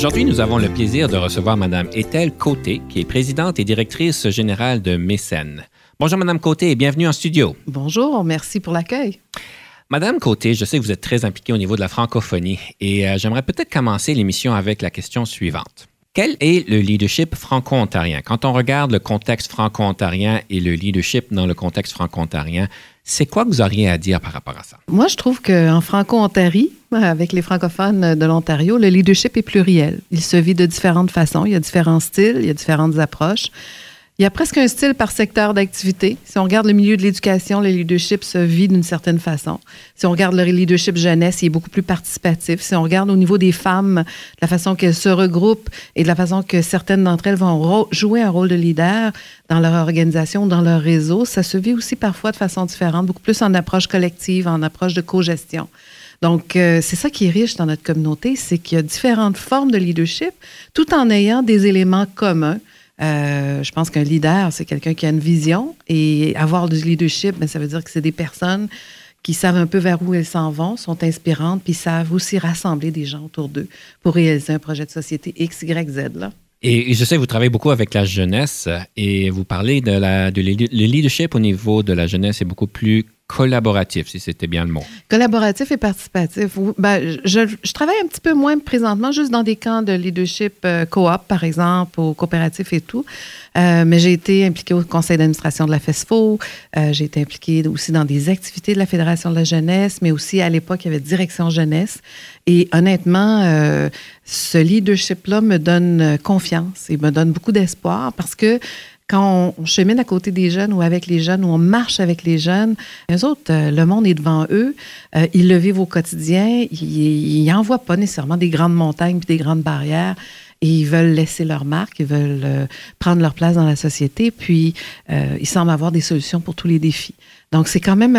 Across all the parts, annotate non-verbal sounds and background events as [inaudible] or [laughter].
Aujourd'hui, nous avons le plaisir de recevoir Madame Ethel Côté, qui est présidente et directrice générale de Mécène. Bonjour Madame Côté et bienvenue en studio. Bonjour, merci pour l'accueil. Madame Côté, je sais que vous êtes très impliquée au niveau de la francophonie et euh, j'aimerais peut-être commencer l'émission avec la question suivante. Quel est le leadership franco-ontarien? Quand on regarde le contexte franco-ontarien et le leadership dans le contexte franco-ontarien, c'est quoi que vous auriez à dire par rapport à ça? Moi, je trouve qu'en franco-ontarie, avec les francophones de l'Ontario, le leadership est pluriel. Il se vit de différentes façons, il y a différents styles, il y a différentes approches. Il y a presque un style par secteur d'activité. Si on regarde le milieu de l'éducation, le leadership se vit d'une certaine façon. Si on regarde le leadership jeunesse, il est beaucoup plus participatif. Si on regarde au niveau des femmes, la façon qu'elles se regroupent et de la façon que certaines d'entre elles vont jouer un rôle de leader dans leur organisation, dans leur réseau, ça se vit aussi parfois de façon différente, beaucoup plus en approche collective, en approche de co-gestion. Donc, euh, c'est ça qui est riche dans notre communauté, c'est qu'il y a différentes formes de leadership, tout en ayant des éléments communs euh, je pense qu'un leader, c'est quelqu'un qui a une vision et avoir du leadership, ben, ça veut dire que c'est des personnes qui savent un peu vers où elles s'en vont, sont inspirantes, puis savent aussi rassembler des gens autour d'eux pour réaliser un projet de société X, Y, Z. Et je sais que vous travaillez beaucoup avec la jeunesse et vous parlez de la de le leadership au niveau de la jeunesse est beaucoup plus collaboratif, si c'était bien le mot. Collaboratif et participatif. Ben, je, travaille un petit peu moins présentement, juste dans des camps de leadership euh, coop, par exemple, au coopératif et tout. Euh, mais j'ai été impliquée au conseil d'administration de la FESFO. Euh, j'ai été impliquée aussi dans des activités de la Fédération de la jeunesse, mais aussi à l'époque, il y avait Direction jeunesse. Et honnêtement, ce leadership-là me donne confiance et me donne beaucoup d'espoir parce que quand on, chemine à côté des jeunes ou avec les jeunes ou on marche avec les jeunes, les autres, euh, le monde est devant eux. Euh, ils le vivent au quotidien. Ils n'envoient pas nécessairement des grandes montagnes puis des grandes barrières. Et ils veulent laisser leur marque, ils veulent euh, prendre leur place dans la société, puis ils semblent avoir des solutions pour tous les défis. Donc, c'est quand même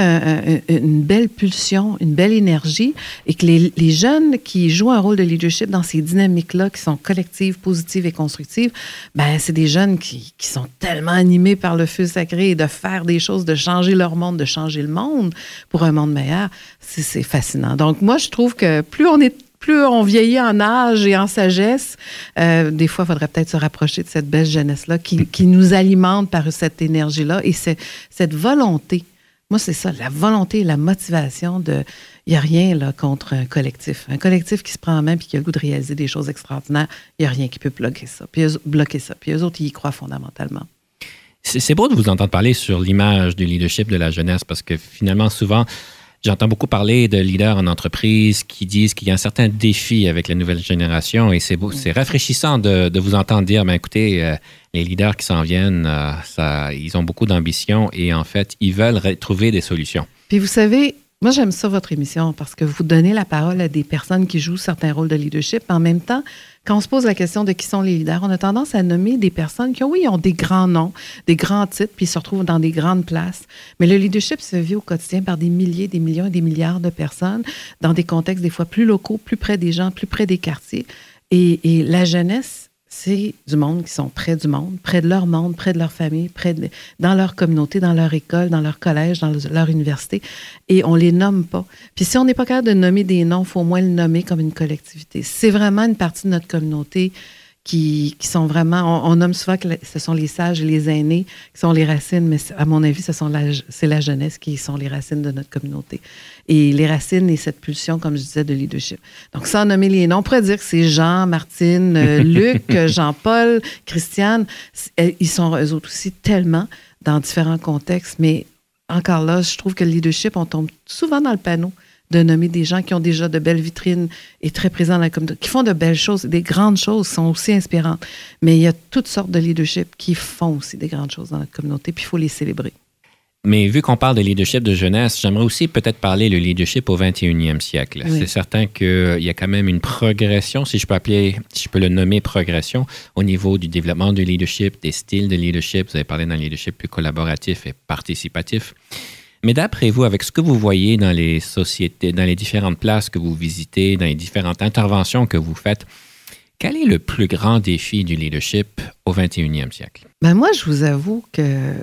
une belle pulsion, une belle énergie, et que les, les, jeunes qui jouent un rôle de leadership dans ces dynamiques-là, qui sont collectives, positives et constructives, ben c'est des jeunes qui, qui, sont tellement animés par le feu sacré et de faire des choses, de changer leur monde, de changer le monde pour un monde meilleur. C'est fascinant. Donc, moi, je trouve que plus on est plus on vieillit en âge et en sagesse, euh, des fois, il faudrait peut-être se rapprocher de cette belle jeunesse-là qui, qui, nous alimente par cette énergie-là et cette volonté moi, c'est ça, la volonté et la motivation de. Il n'y a rien contre un collectif. Un collectif qui se prend en main et qui a le goût de réaliser des choses extraordinaires, il n'y a rien qui peut bloquer ça. Puis bloquer ça. Puis eux autres, ils y croient fondamentalement. C'est beau de vous entendre parler sur l'image du leadership de la jeunesse parce que finalement, souvent, J'entends beaucoup parler de leaders en entreprise qui disent qu'il y a un certain défi avec la nouvelle génération et c'est c'est rafraîchissant de, de, vous entendre dire, ben écoutez, euh, les leaders qui s'en viennent, euh, ça, ils ont beaucoup d'ambition et en fait, ils veulent trouver des solutions. Puis vous savez, moi, j'aime ça, votre émission, parce que vous donnez la parole à des personnes qui jouent certains rôles de leadership. En même temps, quand on se pose la question de qui sont les leaders, on a tendance à nommer des personnes qui, oui, ont des grands noms, des grands titres, puis se retrouvent dans des grandes places. Mais le leadership se vit au quotidien par des milliers, des millions et des milliards de personnes dans des contextes des fois plus locaux, plus près des gens, plus près des quartiers. Et, et la jeunesse c'est du monde qui sont près du monde, près de leur monde, près de leur famille, près de, dans leur communauté, dans leur école, dans leur collège, dans leur université, et on les nomme pas. Puis si on n'est pas capable de nommer des noms, faut au moins le nommer comme une collectivité. C'est vraiment une partie de notre communauté qui, qui sont vraiment, on, nomme souvent que ce sont les sages et les aînés qui sont les racines, mais à mon avis, ce sont la, c'est la jeunesse qui sont les racines de notre communauté. Et les racines et cette pulsion, comme je disais, de leadership. Donc, sans nommer les noms, on pourrait dire que c'est Jean, Martine, euh, [laughs] Luc, Jean-Paul, Christiane. Euh, ils sont eux autres aussi tellement dans différents contextes, mais encore là, je trouve que le leadership, on tombe souvent dans le panneau de nommer des gens qui ont déjà de belles vitrines et très présents dans la communauté, qui font de belles choses, des grandes choses, sont aussi inspirantes. Mais il y a toutes sortes de leadership qui font aussi des grandes choses dans notre communauté, puis il faut les célébrer. Mais vu qu'on parle de leadership de jeunesse, j'aimerais aussi peut-être parler le leadership au 21e siècle. C'est certain qu'il y a quand même une progression, si je peux appeler, si je peux le nommer progression, au niveau du développement du leadership, des styles de leadership. Vous avez parlé d'un leadership plus collaboratif et participatif. Mais d'après vous, avec ce que vous voyez dans les sociétés, dans les différentes places que vous visitez, dans les différentes interventions que vous faites, quel est le plus grand défi du leadership au 21e siècle? Ben moi, je vous avoue que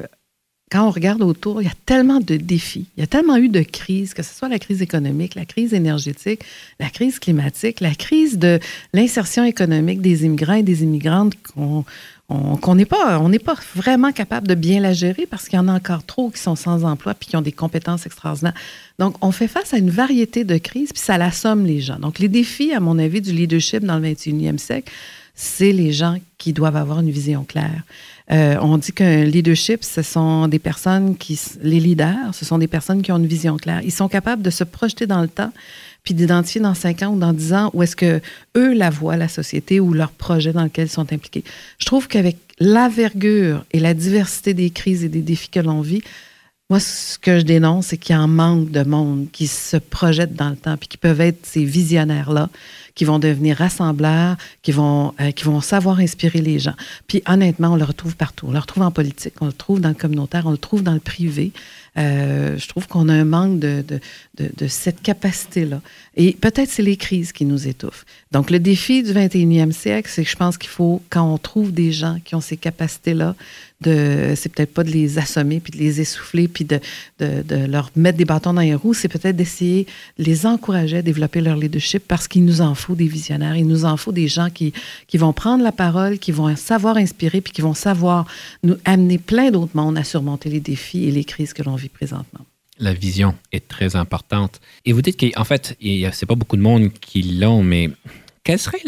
quand on regarde autour, il y a tellement de défis, il y a tellement eu de crises, que ce soit la crise économique, la crise énergétique, la crise climatique, la crise de l'insertion économique des immigrants et des immigrantes qu'on n'est pas, on n'est pas vraiment capable de bien la gérer parce qu'il y en a encore trop qui sont sans emploi puis qui ont des compétences extraordinaires. Donc, on fait face à une variété de crises puis ça l'assomme les gens. Donc, les défis, à mon avis, du leadership dans le 21e siècle, c'est les gens qui doivent avoir une vision claire. Euh, on dit qu'un leadership, ce sont des personnes qui, les leaders, ce sont des personnes qui ont une vision claire. Ils sont capables de se projeter dans le temps, puis d'identifier dans cinq ans ou dans dix ans où est-ce que eux la voient, la société ou leur projet dans lequel ils sont impliqués. Je trouve qu'avec l'avergure et la diversité des crises et des défis que l'on vit, moi, ce que je dénonce, c'est qu'il y a un manque de monde qui se projette dans le temps, puis qui peuvent être ces visionnaires-là, qui vont devenir rassembleurs, qui vont, euh, qui vont savoir inspirer les gens. Puis honnêtement, on le retrouve partout. On le retrouve en politique, on le trouve dans le communautaire, on le trouve dans le privé. Euh, je trouve qu'on a un manque de, de, de, de cette capacité-là. Et peut-être c'est les crises qui nous étouffent. Donc, le défi du 21e siècle, c'est que je pense qu'il faut, quand on trouve des gens qui ont ces capacités-là, de, c'est peut-être pas de les assommer, puis de les essouffler, puis de, de, leur mettre des bâtons dans les roues, c'est peut-être d'essayer de les encourager à développer leur leadership parce qu'il nous en faut des visionnaires, il nous en faut des gens qui, qui vont prendre la parole, qui vont savoir inspirer, puis qui vont savoir nous amener plein d'autres mondes à surmonter les défis et les crises que l'on vit présentement. La vision est très importante. Et vous dites qu'en fait, c'est pas beaucoup de monde qui l'ont, mais quel serait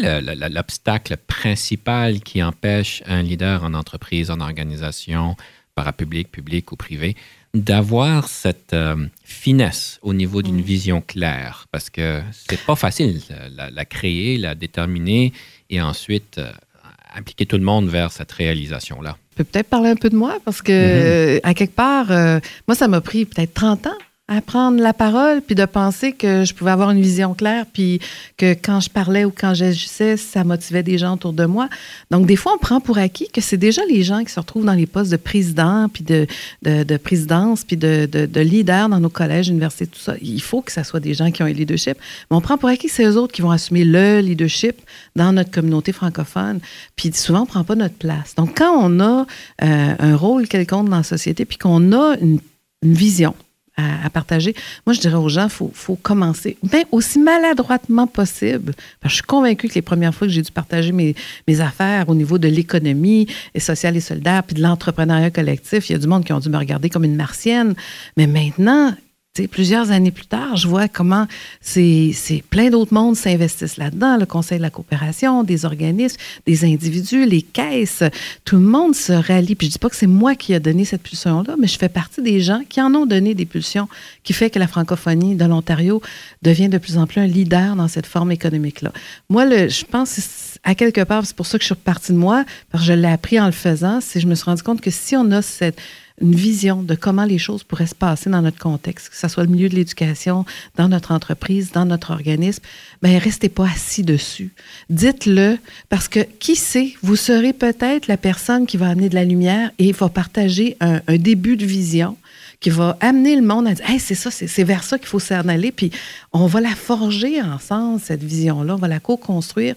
l'obstacle principal qui empêche un leader en entreprise, en organisation, parapublic, public ou privé, d'avoir cette euh, finesse au niveau d'une mm. vision claire? Parce que c'est pas facile, la, la, créer, la déterminer et ensuite euh, impliquer tout le monde vers cette réalisation-là. Je peux peut-être parler un peu de moi? Parce que, mm-hmm. à quelque part, euh, moi, ça m'a pris peut-être 30 ans à prendre la parole, puis de penser que je pouvais avoir une vision claire, puis que quand je parlais ou quand j'agissais, ça motivait des gens autour de moi. Donc, des fois, on prend pour acquis que c'est déjà les gens qui se retrouvent dans les postes de président, puis de, de, de présidence, puis de, de, de, leader dans nos collèges, universités, tout ça. Il faut que ça soit des gens qui ont un leadership. Mais on prend pour acquis que c'est eux autres qui vont assumer le leadership dans notre communauté francophone. Puis souvent, on ne prend pas notre place. Donc, quand on a euh, un rôle quelconque dans la société, puis qu'on a une vision, à, partager. Moi, je dirais aux gens, il faut, commencer bien aussi maladroitement possible. Je suis convaincue que les premières fois que j'ai dû partager mes, mes affaires au niveau de l'économie et sociale et solidaire, puis de l'entrepreneuriat collectif, il y a du monde qui ont dû me regarder comme une martienne. Mais maintenant, plusieurs années plus tard, je vois comment c'est plein d'autres mondes s'investissent là-dedans, le Conseil de la coopération, des organismes, des individus, les caisses, tout le monde se rallie. Puis je dis pas que c'est moi qui ai donné cette pulsion-là, mais je fais partie des gens qui en ont donné des pulsions, qui fait que la francophonie de l'Ontario devient de plus en plus un leader dans cette forme économique-là. Moi, je pense à quelque part, c'est pour ça que je suis repartie de moi, parce que je l'ai appris en le faisant, c'est je me suis rendu compte que si on a cette une vision de comment les choses pourraient se passer dans notre contexte, que ce soit le milieu de l'éducation, dans notre entreprise, dans notre organisme, ben restez pas assis dessus. Dites-le parce que qui sait, vous serez peut-être la personne qui va amener de la lumière et va partager un, début de vision qui va amener le monde à dire hey, c'est ça, c'est vers ça qu'il faut s'en aller. Puis on va la forger ensemble, cette vision-là, on va la co-construire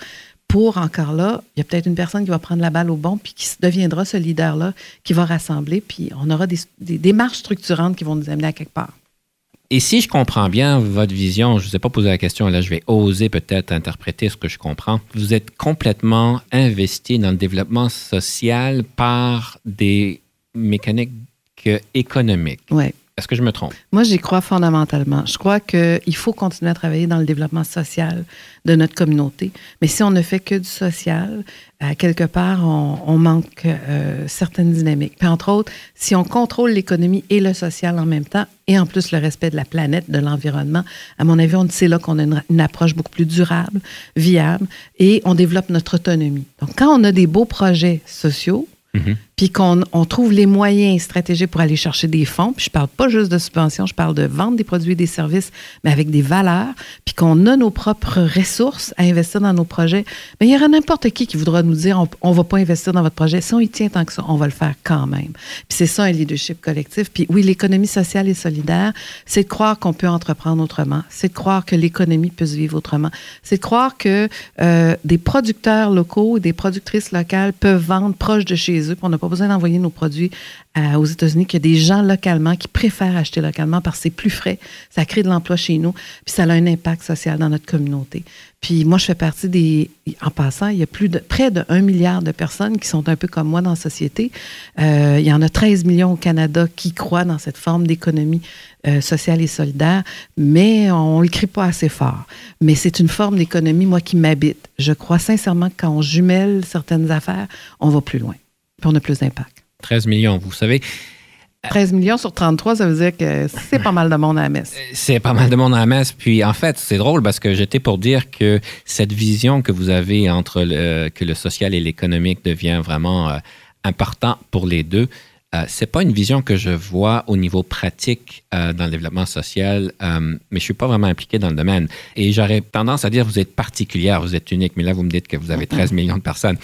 pour encore là, il y a peut-être une personne qui va prendre la balle au bon, puis qui deviendra ce leader-là, qui va rassembler, puis on aura des, démarches structurantes qui vont nous amener à quelque part. Et si je comprends bien votre vision, je ne vous ai pas posé la question, là je vais oser peut-être interpréter ce que je comprends. Vous êtes complètement investi dans le développement social par des mécaniques économiques. Oui. Est-ce que je me trompe? Moi, j'y crois fondamentalement. Je crois qu'il faut continuer à travailler dans le développement social de notre communauté. Mais si on ne fait que du social, à quelque part, on, manque euh, certaines dynamiques. Puis entre autres, si on contrôle l'économie et le social en même temps, et en plus le respect de la planète, de l'environnement, à mon avis, c'est là qu'on a une, approche beaucoup plus durable, viable, et on développe notre autonomie. Donc, quand on a des beaux projets sociaux, mm-hmm puis qu'on on trouve les moyens stratégiques pour aller chercher des fonds, puis je parle pas juste de subventions, je parle de vendre des produits et des services, mais avec des valeurs, puis qu'on a nos propres ressources à investir dans nos projets, mais il y aura n'importe qui qui voudra nous dire on, ne va pas investir dans votre projet. Si on y tient tant que ça, on va le faire quand même. Puis c'est ça un leadership collectif. Puis oui, l'économie sociale et solidaire, c'est de croire qu'on peut entreprendre autrement, c'est de croire que l'économie peut se vivre autrement, c'est de croire que euh, des producteurs locaux, des productrices locales peuvent vendre proche de chez eux, on n'a pas besoin d'envoyer nos produits euh, aux États-Unis, qu'il y a des gens localement qui préfèrent acheter localement parce que c'est plus frais, ça crée de l'emploi chez nous, puis ça a un impact social dans notre communauté. Puis moi, je fais partie des. En passant, il y a plus de près de 1 milliard de personnes qui sont un peu comme moi dans la société. Euh, il y en a 13 millions au Canada qui croient dans cette forme d'économie euh, sociale et solidaire, mais on ne le crie pas assez fort. Mais c'est une forme d'économie, moi, qui m'habite. Je crois sincèrement que quand on jumelle certaines affaires, on va plus loin, puis on a plus d'impact. 13 millions, vous savez. 13 millions sur 33, ça veut dire que c'est pas mal de monde à la messe. Euh, c'est pas mal de monde à la messe. Puis en fait, c'est drôle parce que j'étais pour dire que cette vision que vous avez entre le, que le social et l'économique devient vraiment euh, important pour les deux. Euh, c'est pas une vision que je vois au niveau pratique euh, dans le développement social, euh, mais je suis pas vraiment impliqué dans le domaine. Et j'aurais tendance à dire vous êtes particulière, vous êtes unique, mais là vous me dites que vous avez 13 [laughs] millions de personnes.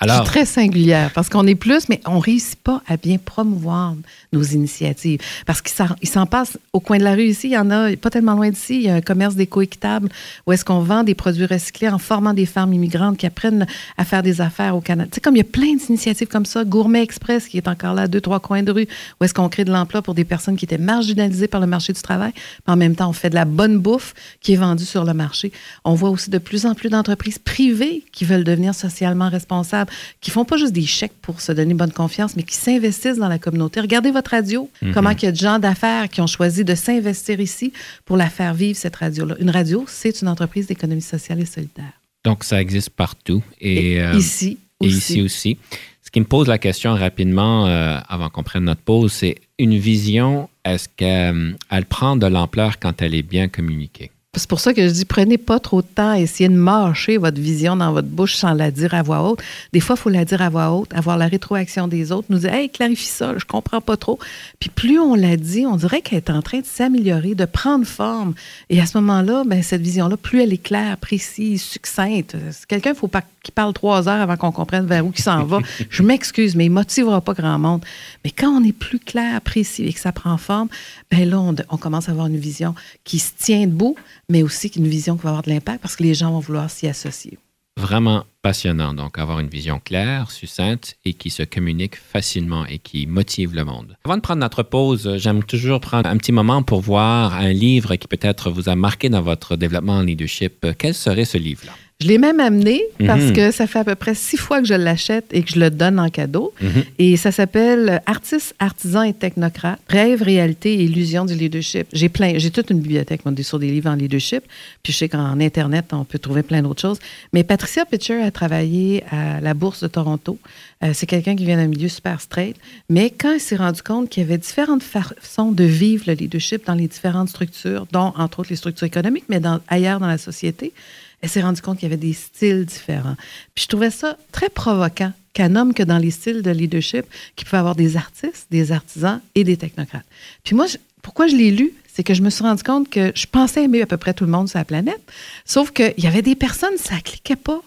Alors, je suis très singulière parce qu'on est plus, mais on réussit pas à bien promouvoir nos initiatives. Parce qu'il s'en passe au coin de la rue ici, il y en a pas tellement loin d'ici, il y a un commerce d'éco-équitable où est-ce qu'on vend des produits recyclés en formant des femmes immigrantes qui apprennent à faire des affaires au Canada. Tu sais, comme il y a plein d'initiatives comme ça, Gourmet Express qui est encore là, deux, trois coins de rue, où est-ce qu'on crée de l'emploi pour des personnes qui étaient marginalisées par le marché du travail, mais en même temps, on fait de la bonne bouffe qui est vendue sur le marché. On voit aussi de plus en plus d'entreprises privées qui veulent devenir socialement responsables, qui font pas juste des chèques pour se donner bonne confiance, mais qui s'investissent dans la communauté. Regardez votre radio, mhm. comment il y a de gens d'affaires qui ont choisi de s'investir ici pour la faire vivre, cette radio-là. Une radio, c'est une entreprise d'économie sociale et solidaire. Donc, ça existe partout. Et, euh, ici aussi. Et ici aussi. Ce qui me pose la question rapidement, euh, avant qu'on prenne notre pause, c'est une vision, est-ce qu'elle euh, prend de l'ampleur quand elle est bien communiquée? C'est pour ça que je dis, prenez pas trop de temps à essayer de mâcher votre vision dans votre bouche sans la dire à voix haute. Des fois, il faut la dire à voix haute, avoir la rétroaction des autres, nous dire, hey, clarifie ça, je comprends pas trop. Puis plus on la dit, on dirait qu'elle est en train de s'améliorer, de prendre forme. Et à ce moment-là, ben, cette vision-là, plus elle est claire, précise, succincte. Quelqu'un, il faut pas qu'il parle trois heures avant qu'on comprenne vers où il s'en va. [laughs] Je m'excuse, mais il motivera pas grand monde. Mais quand on est plus clair, précis et que ça prend forme, ben là, on commence à avoir une vision qui se tient debout, mais aussi une vision qui va avoir de l'impact parce que les gens vont vouloir s'y associer. Vraiment passionnant, donc avoir une vision claire, succincte et qui se communique facilement et qui motive le monde. Avant de prendre notre pause, j'aime toujours prendre un petit moment pour voir un livre qui peut-être vous a marqué dans votre développement en leadership. Quel serait ce livre-là? Je l'ai même amené parce mhm. que ça fait à peu près six fois que je l'achète et que je le donne en cadeau. Mhm. Et ça s'appelle Artistes, artisans et technocrates, rêve, réalité et illusion du leadership. J'ai plein, j'ai toute une bibliothèque sur des livres en leadership. Puis je sais qu'en Internet, on peut trouver plein d'autres choses. Mais Patricia Pitcher a travaillé à la Bourse de Toronto. Euh, c'est quelqu'un qui vient d'un milieu super straight. Mais quand elle s'est rendu compte qu'il y avait différentes façons de vivre le leadership dans les différentes structures, dont entre autres les structures économiques, mais dans, ailleurs dans la société, elle s'est rendue compte qu'il y avait des styles différents. Puis je trouvais ça très provoquant qu'un homme que dans les styles de leadership, qui peut avoir des artistes, des artisans et des technocrates. Puis moi, pourquoi je l'ai lu, c'est que je me suis rendu compte que je pensais aimer à peu près tout le monde sur la planète, sauf qu'il y avait des personnes, ça ne cliquait pas.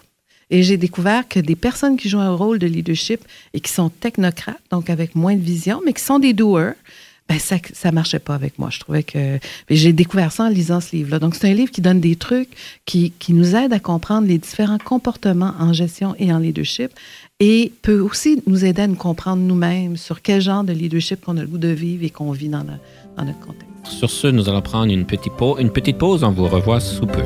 Et j'ai découvert que des personnes qui jouent un rôle de leadership et qui sont technocrates, donc avec moins de vision, mais qui sont des doers, ben ça ne marchait pas avec moi. Je trouvais que j'ai découvert ça en lisant ce livre-là. Donc c'est un livre qui donne des trucs qui, qui nous aide à comprendre les différents comportements en gestion et en leadership et peut aussi nous aider à nous comprendre nous-mêmes sur quel genre de leadership qu'on a le goût de vivre et qu'on vit dans, dans notre contexte. Sur ce, nous allons prendre une petite pause. Une petite pause, on vous revoit sous peu.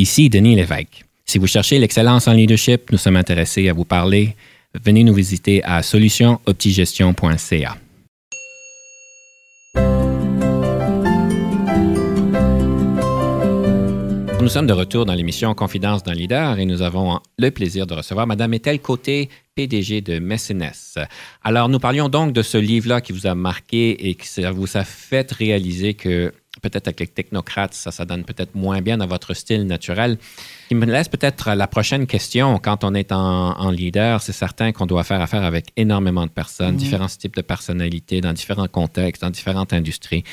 Ici Denis Lévesque. Si vous cherchez l'excellence en leadership, nous sommes intéressés à vous parler. Venez nous visiter à solutionoptigestion.ca. Nous sommes de retour dans l'émission Confidence d'un leader et nous avons le plaisir de recevoir Madame Ethel Côté, PDG de Mécénès. Alors, nous parlions donc de ce livre-là qui vous a marqué et qui vous a fait réaliser que peut-être avec les technocrates, ça, ça donne peut-être moins bien dans votre style naturel. Il me laisse peut-être la prochaine question. Quand on est en, leader, c'est certain qu'on doit faire affaire avec énormément de personnes, mhm. différents types de personnalités, dans différents contextes, dans différentes industries.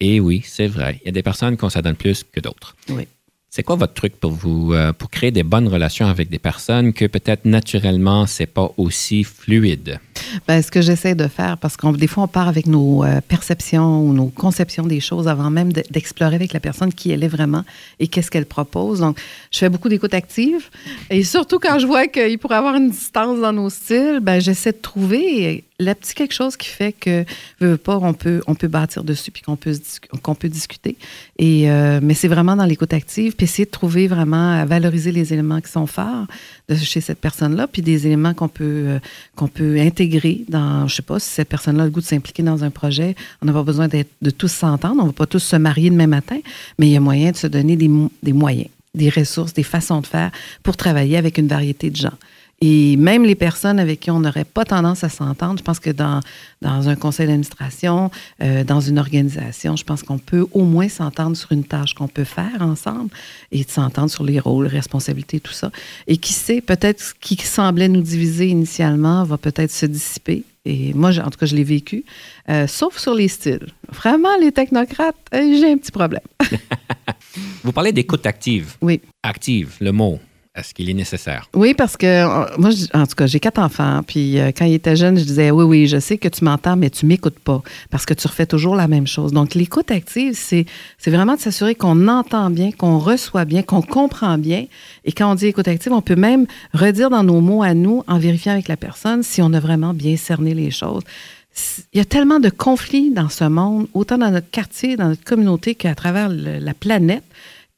Et oui, c'est vrai, il y a des personnes qu'on ça donne plus que d'autres. Oui. C'est quoi votre truc pour vous euh, pour créer des bonnes relations avec des personnes que peut-être naturellement c'est pas aussi fluide? Ben, ce que j'essaie de faire, parce que des fois on part avec nos euh, perceptions ou nos conceptions des choses avant même d'explorer avec la personne qui elle est vraiment et qu'est-ce qu'elle propose. Donc, je fais beaucoup d'écoute active et surtout quand je vois qu'il pourrait avoir une distance dans nos styles, ben, j'essaie de trouver le petit quelque chose qui fait que, pas, on peut, on peut bâtir dessus puis qu'on peut, qu'on peut discuter. Et, euh, mais c'est vraiment dans l'écoute active, puis essayer de trouver vraiment, à valoriser les éléments qui sont forts de chez cette personne-là, puis des éléments qu'on peut, euh, qu'on peut intégrer dans, je sais pas, si cette personne-là a le goût de s'impliquer dans un projet, on n'a pas besoin de tous s'entendre, on va pas tous se marier demain matin, mais il y a moyen de se donner des, des moyens des ressources, des façons de faire pour travailler avec une variété de gens. Et même les personnes avec qui on n'aurait pas tendance à s'entendre, je pense que dans, dans un conseil d'administration, euh, dans une organisation, je pense qu'on peut au moins s'entendre sur une tâche qu'on peut faire ensemble et de s'entendre sur les rôles, les responsabilités, tout ça. Et qui sait, peut-être ce qui semblait nous diviser initialement va peut-être se dissiper. Et moi, en tout cas, je l'ai vécu, euh, sauf sur les styles. Vraiment, les technocrates, euh, j'ai un petit problème. [laughs] Vous parlez d'écoute active. Oui. Active, le mot. Est-ce qu'il est nécessaire? Oui, parce que euh, moi, en tout cas, j'ai quatre enfants. Puis euh, quand ils étaient jeunes, je disais Oui, oui, je sais que tu m'entends, mais tu m'écoutes pas parce que tu refais toujours la même chose. Donc, l'écoute active, c'est, c'est vraiment de s'assurer qu'on entend bien, qu'on reçoit bien, qu'on comprend bien. Et quand on dit écoute active, on peut même redire dans nos mots à nous, en vérifiant avec la personne, si on a vraiment bien cerné les choses. Il y a tellement de conflits dans ce monde, autant dans notre quartier, dans notre communauté qu'à travers la planète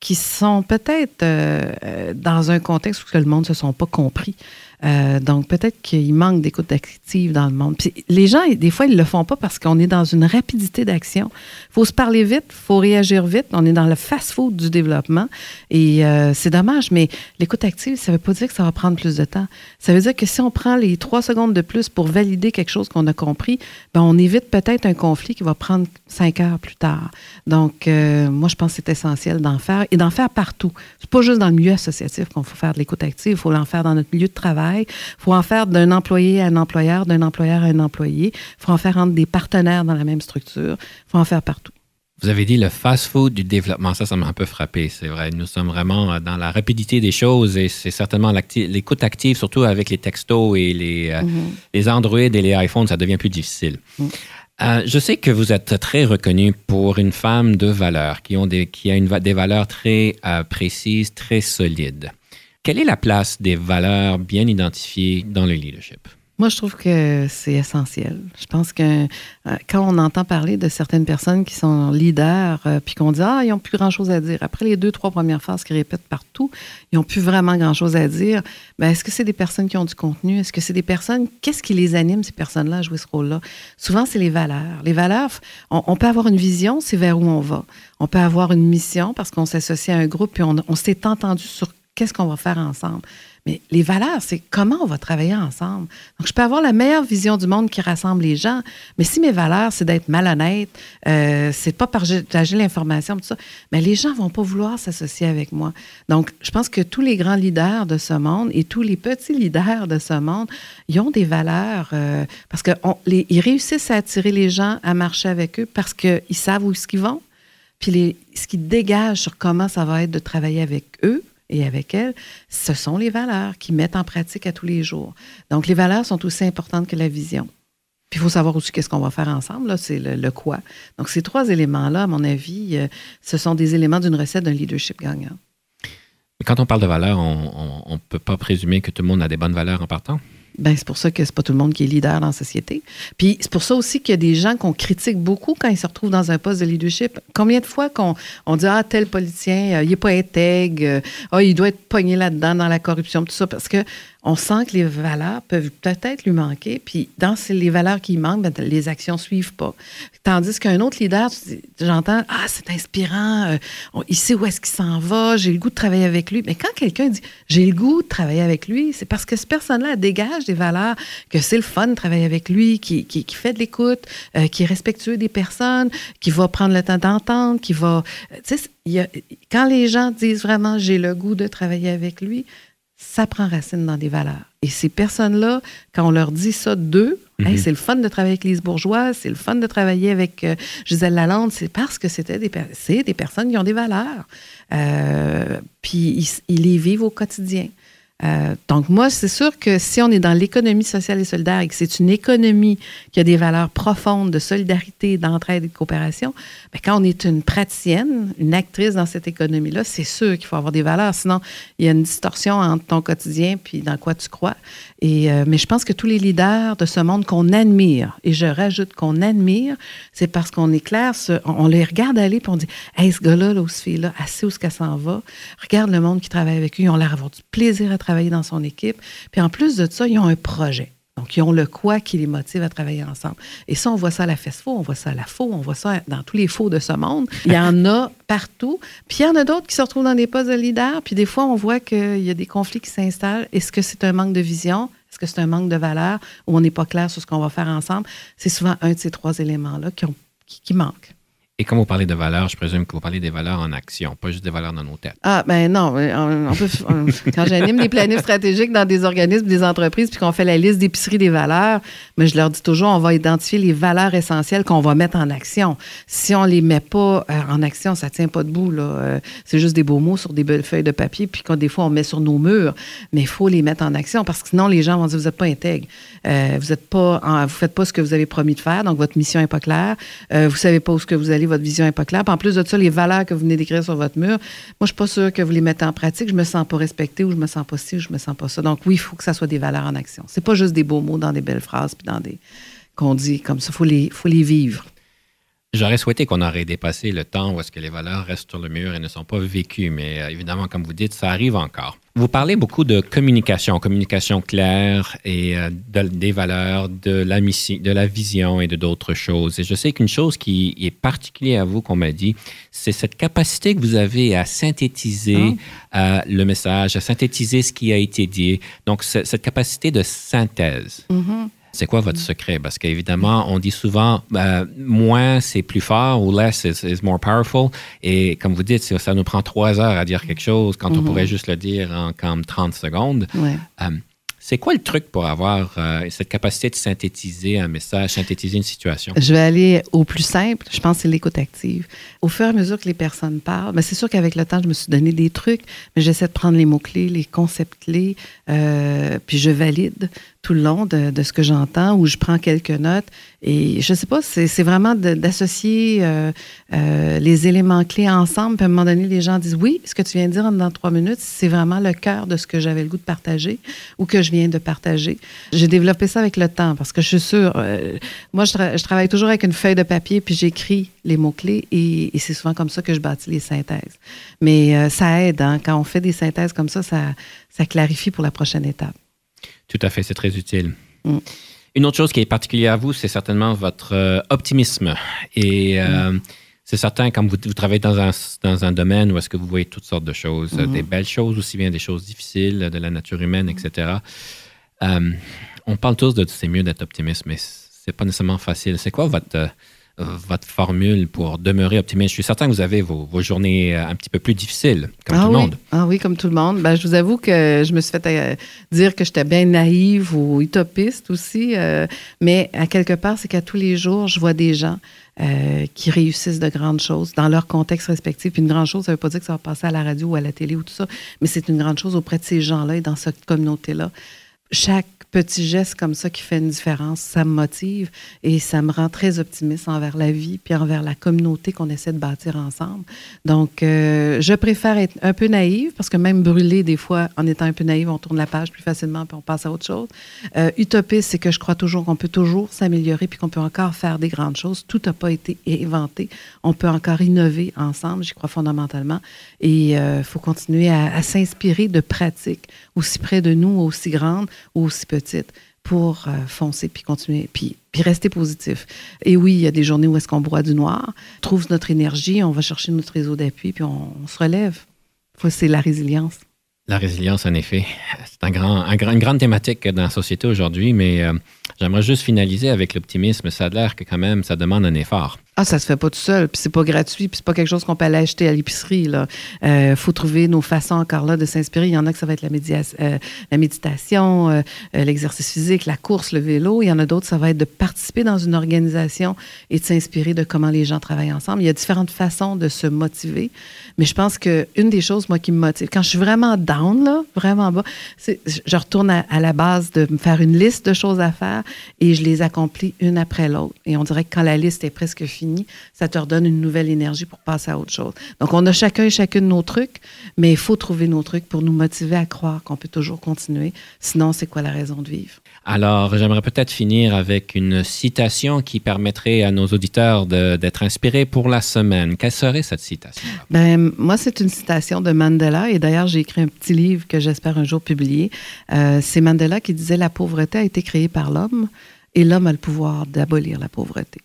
qui sont peut-être euh, euh, dans un contexte où le monde ne se sont pas compris. Euh, donc, peut-être qu'il manque d'écoute active dans le monde. Puis, les gens, des fois, ils ne le font pas parce qu'on est dans une rapidité d'action. Il faut se parler vite, il faut réagir vite. On est dans le fast-food du développement. Et euh, c'est dommage, mais l'écoute active, ça ne veut pas dire que ça va prendre plus de temps. Ça veut dire que si on prend les trois secondes de plus pour valider quelque chose qu'on a compris, ben on évite peut-être un conflit qui va prendre cinq heures plus tard. Donc, euh, moi, je pense que c'est essentiel d'en faire et d'en faire partout. C'est pas juste dans le milieu associatif qu'on faut faire de l'écoute active, il faut l'en faire dans notre milieu de travail il faut en faire d'un employé à un employeur, d'un employeur à un employé. Il faut en faire entre des partenaires dans la même structure. Il faut en faire partout. Vous avez dit le fast-food du développement. Ça, ça m'a un peu frappé. C'est vrai. Nous sommes vraiment dans la rapidité des choses et c'est certainement l'écoute active, surtout avec les textos et les, euh, les Android et les iPhones, ça devient plus difficile. Mm. Euh, je sais que vous êtes très reconnu pour une femme de valeur, qui, ont des, qui a une, des valeurs très euh, précises, très solides. Quelle est la place des valeurs bien identifiées dans le leadership? Moi, je trouve que c'est essentiel. Je pense que euh, quand on entend parler de certaines personnes qui sont leaders, euh, puis qu'on dit Ah, ils n'ont plus grand-chose à dire. Après les deux, trois premières phrases qu'ils répètent partout, ils n'ont plus vraiment grand-chose à dire. Ben, est-ce que c'est des personnes qui ont du contenu? Est-ce que c'est des personnes. Qu'est-ce qui les anime, ces personnes-là, à jouer ce rôle-là? Souvent, c'est les valeurs. Les valeurs, on, peut avoir une vision, c'est vers où on va. On peut avoir une mission parce qu'on s'associe à un groupe, puis on, on s'est entendu sur qu'est-ce qu'on va faire ensemble? Mais les valeurs, c'est comment on va travailler ensemble. Donc, je peux avoir la meilleure vision du monde qui rassemble les gens, mais si mes valeurs, c'est d'être malhonnête, euh, c'est pas partager l'information, tout ça, mais les gens vont pas vouloir s'associer avec moi. Donc, je pense que tous les grands leaders de ce monde et tous les petits leaders de ce monde, ils ont des valeurs euh, parce qu'ils réussissent à attirer les gens à marcher avec eux parce qu'ils savent où qu'ils vont. Puis ce qui dégage sur comment ça va être de travailler avec eux, et avec elle, ce sont les valeurs qui mettent en pratique à tous les jours. Donc, les valeurs sont aussi importantes que la vision. Puis, il faut savoir aussi qu'est-ce qu'on va faire ensemble, c'est le, quoi. Donc, ces trois éléments-là, à mon avis, euh, ce sont des éléments d'une recette d'un leadership gagnant. Quand on parle de valeurs, on ne peut pas présumer que tout le monde a des bonnes valeurs en partant? Ben, c'est pour ça que c'est pas tout le monde qui est leader dans la société. Puis c'est pour ça aussi qu'il y a des gens qu'on critique beaucoup quand ils se retrouvent dans un poste de leadership. Combien de fois qu'on on dit ah tel politicien, euh, il est pas intègre, euh, ah il doit être pogné là-dedans dans la corruption, tout ça, parce que on sent que les valeurs peuvent peut-être lui manquer. Puis dans les valeurs qui manquent, ben, les actions suivent pas. Tandis qu'un autre leader, j'entends ah c'est inspirant, euh, il sait où est-ce qu'il s'en va, j'ai le goût de travailler avec lui. Mais quand quelqu'un dit j'ai le goût de travailler avec lui, c'est parce que cette personne-là dégage des valeurs, que c'est le fun de travailler avec lui, qui, qui, fait de l'écoute, euh, qui est respectueux des personnes, qui va prendre le temps d'entendre, qui va... Euh, tu sais, quand les gens disent vraiment j'ai le goût de travailler avec lui, ça prend racine dans des valeurs. Et ces personnes-là, quand on leur dit ça d'eux, mhm. c'est le fun de travailler avec Lise Bourgeois, c'est le fun de travailler avec euh, Gisèle Lalonde, c'est parce que c'était des, des personnes qui ont des valeurs. puis ils, les vivent au quotidien. Euh, donc, moi, c'est sûr que si on est dans l'économie sociale et solidaire et que c'est une économie qui a des valeurs profondes de solidarité, d'entraide et de coopération, bien, quand on est une praticienne, une actrice dans cette économie-là, c'est sûr qu'il faut avoir des valeurs. Sinon, il y a une distorsion entre ton quotidien puis dans quoi tu crois. Euh, mais je pense que tous les leaders de ce monde qu'on admire, et je rajoute qu'on admire, c'est parce qu'on est clair, on, les regarde aller puis on dit Hey, ce gars-là, là, ou ce fille-là, assez où ce qu'elle s'en va, regarde le monde qui travaille avec lui, ils ont l'air d'avoir du plaisir à travailler dans son équipe. Puis en plus de ça, ils ont un projet. Donc, ils ont le quoi qui les motive à travailler ensemble. Et ça, on voit ça à la FESFO, on voit ça à la FO, on voit ça dans tous les faux de ce monde. Il y en a partout. Puis il y en a d'autres qui se retrouvent dans des postes de leader. Puis des fois, on voit qu'il y a des conflits qui s'installent. Est-ce que c'est un manque de vision? Est-ce que c'est un manque de valeur? Ou on n'est pas clair sur ce qu'on va faire ensemble? C'est souvent un de ces trois éléments-là qui, qui. Et quand vous parlez de valeurs, je présume que vous parlez des valeurs en action, pas juste des valeurs dans nos têtes. Ah, ben non. Quand j'anime des planifs stratégiques dans des organismes, des entreprises, puis qu'on fait la liste d'épicerie des valeurs, mais je leur dis toujours, on va identifier les valeurs essentielles qu'on va mettre en action. Si on les met pas euh, en action, ça tient pas debout. Là. Euh, c'est juste des beaux mots sur des belles feuilles de papier, puis qu'on des fois, on met sur nos murs. Mais il faut les mettre en action, parce que sinon, les gens vont dire, vous n'êtes pas intègre. Euh, vous êtes pas, vous faites pas ce que vous avez promis de faire, donc votre mission est pas claire. Vous savez pas où ce que vous allez votre vision n'est pas claire. en plus de ça, les valeurs que vous venez d'écrire sur votre mur, moi, je suis pas sûre que vous les mettez en pratique. Je me sens pas respectée ou je me sens pas ci ou je me sens pas ça. Donc oui, il faut que ça soit des valeurs en action. C'est pas juste des beaux mots dans des belles phrases puis dans des qu'on dit comme ça. Faut les, faut les vivre. J'aurais souhaité qu'on aurait dépassé le temps où est-ce que les valeurs restent sur le mur et ne sont pas vécues, mais euh, évidemment, comme vous dites, ça arrive encore. Vous parlez beaucoup de communication, communication claire et euh, des valeurs, de la mission, de la vision et de d'autres choses. Et je sais qu'une chose qui est particulière à vous, qu'on m'a dit, c'est cette capacité que vous avez à synthétiser ah. euh, le message, à synthétiser ce qui a été dit. Donc, cette capacité de synthèse. Mm-hmm. C'est quoi votre secret? Parce qu'évidemment, on dit souvent euh, moins c'est plus fort ou less is, more powerful. Et comme vous dites, ça nous prend trois heures à dire quelque chose quand on mm-hmm. pourrait juste le dire en comme 30 secondes. Euh, c'est quoi le truc pour avoir euh, cette capacité de synthétiser un message, synthétiser une situation? Je vais aller au plus simple. Je pense que c'est l'écoute active. Au fur et à mesure que les personnes parlent, ben c'est sûr qu'avec le temps, je me suis donné des trucs, mais j'essaie de prendre les mots-clés, les concepts clés, puis je valide tout le long de, ce que j'entends ou je prends quelques notes. Et je sais pas, c'est vraiment d'associer euh, euh, les éléments clés ensemble. Puis à un moment donné, les gens disent oui, ce que tu viens de dire dans trois minutes, c'est vraiment le cœur de ce que j'avais le goût de partager ou que je viens de partager. J'ai développé ça avec le temps parce que je suis sûre, euh, moi, je, travaille toujours avec une feuille de papier puis j'écris les mots-clés et, c'est souvent comme ça que je bâtis les synthèses. Mais ça aide, hein, quand on fait des synthèses comme ça, ça, ça clarifie pour la prochaine étape. Tout à fait, c'est très utile. Mm. Une autre chose qui est particulière à vous, c'est certainement votre euh, optimisme. Et euh, mm. c'est certain, quand vous, travaillez dans un, dans un domaine où est-ce que vous voyez toutes sortes de choses, mm. des belles choses, aussi bien des choses difficiles, de la nature humaine, etc. Euh, on parle tous de c'est mieux d'être optimiste, mais c'est pas nécessairement facile. C'est quoi votre votre formule pour demeurer optimiste? Je suis certain que vous avez vos, journées euh, un petit peu plus difficiles, comme ah tout le monde. Ah oui, comme tout le monde. Ben, je vous avoue que je me suis fait euh, dire que j'étais bien naïve ou utopiste aussi. Euh, mais à quelque part, c'est qu'à tous les jours, je vois des gens qui réussissent de grandes choses dans leur contexte respectif. Puis une grande chose, ça ne veut pas dire que ça va passer à la radio ou à la télé ou tout ça, mais c'est une grande chose auprès de ces gens-là et dans cette communauté-là. Chaque petit geste comme ça qui fait une différence, ça me motive et ça me rend très optimiste envers la vie puis envers la communauté qu'on essaie de bâtir ensemble. Donc, euh, je préfère être un peu naïve parce que même brûler, des fois, en étant un peu naïve, on tourne la page plus facilement puis on passe à autre chose. Euh, utopiste, c'est que je crois toujours qu'on peut toujours s'améliorer puis qu'on peut encore faire des grandes choses. Tout n'a pas été inventé. On peut encore innover ensemble, j'y crois fondamentalement. Et il euh, faut continuer à s'inspirer de pratiques aussi près de nous, aussi grandes ou aussi petites pour euh, foncer puis continuer, puis, puis rester positif. Et oui, il y a des journées où est-ce qu'on broie du noir, trouve notre énergie, on va chercher notre réseau d'appui, puis on, se relève. C'est la résilience. La résilience, en effet, c'est un grand, un grand, une grande thématique dans la société aujourd'hui, mais euh, j'aimerais juste finaliser avec l'optimisme. Ça a l'air que quand même, ça demande un effort. Ah, ça se fait pas tout seul, puis c'est pas gratuit, puis c'est pas quelque chose qu'on peut aller acheter à l'épicerie. Il euh, faut trouver nos façons encore là de s'inspirer. Il y en a que ça va être la, euh, la méditation, euh, euh, l'exercice physique, la course, le vélo. Il y en a d'autres, ça va être de participer dans une organisation et de s'inspirer de comment les gens travaillent ensemble. Il y a différentes façons de se motiver, mais je pense que une des choses, moi, qui me motive, quand je suis vraiment down, là, vraiment bas, c'est je retourne à, à la base de me faire une liste de choses à faire et je les accomplis une après l'autre. Et on dirait que quand la liste est presque finie, ça te redonne une nouvelle énergie pour passer à autre chose. Donc, on a chacun et chacune nos trucs, mais il faut trouver nos trucs pour nous motiver à croire qu'on peut toujours continuer. Sinon, c'est quoi la raison de vivre? Alors, j'aimerais peut-être finir avec une citation qui permettrait à nos auditeurs d'être inspirés pour la semaine. Quelle serait cette citation? Ben, moi, c'est une citation de Mandela, et d'ailleurs, j'ai écrit un petit livre que j'espère un jour publier. Euh, c'est Mandela qui disait La pauvreté a été créée par l'homme, et l'homme a le pouvoir d'abolir la pauvreté.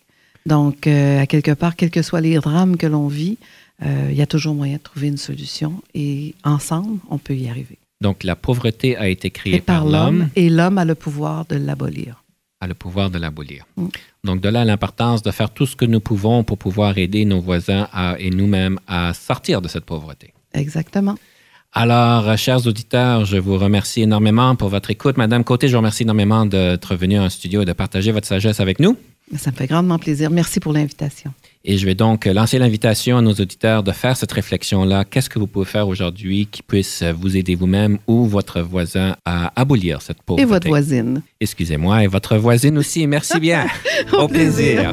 Donc, euh, à quelque part, quels que soient les drames que l'on vit, euh, il y a toujours moyen de trouver une solution et ensemble, on peut y arriver. Donc, la pauvreté a été créée par, l'homme. Et l'homme a le pouvoir de l'abolir. A le pouvoir de l'abolir. Mm. Donc, de là l'importance de faire tout ce que nous pouvons pour pouvoir aider nos voisins et nous-mêmes à sortir de cette pauvreté. Exactement. Alors, chers auditeurs, je vous remercie énormément pour votre écoute. Madame Côté, je vous remercie énormément d'être venue en studio et de partager votre sagesse avec nous. Ça me fait grandement plaisir. Merci pour l'invitation. Et je vais donc lancer l'invitation à nos auditeurs de faire cette réflexion-là. Qu'est-ce que vous pouvez faire aujourd'hui qui puisse vous aider vous-même ou votre voisin à abolir cette pauvreté? Et votre voisine. Excusez-moi, et votre voisine aussi. Merci bien. [laughs] Au, plaisir.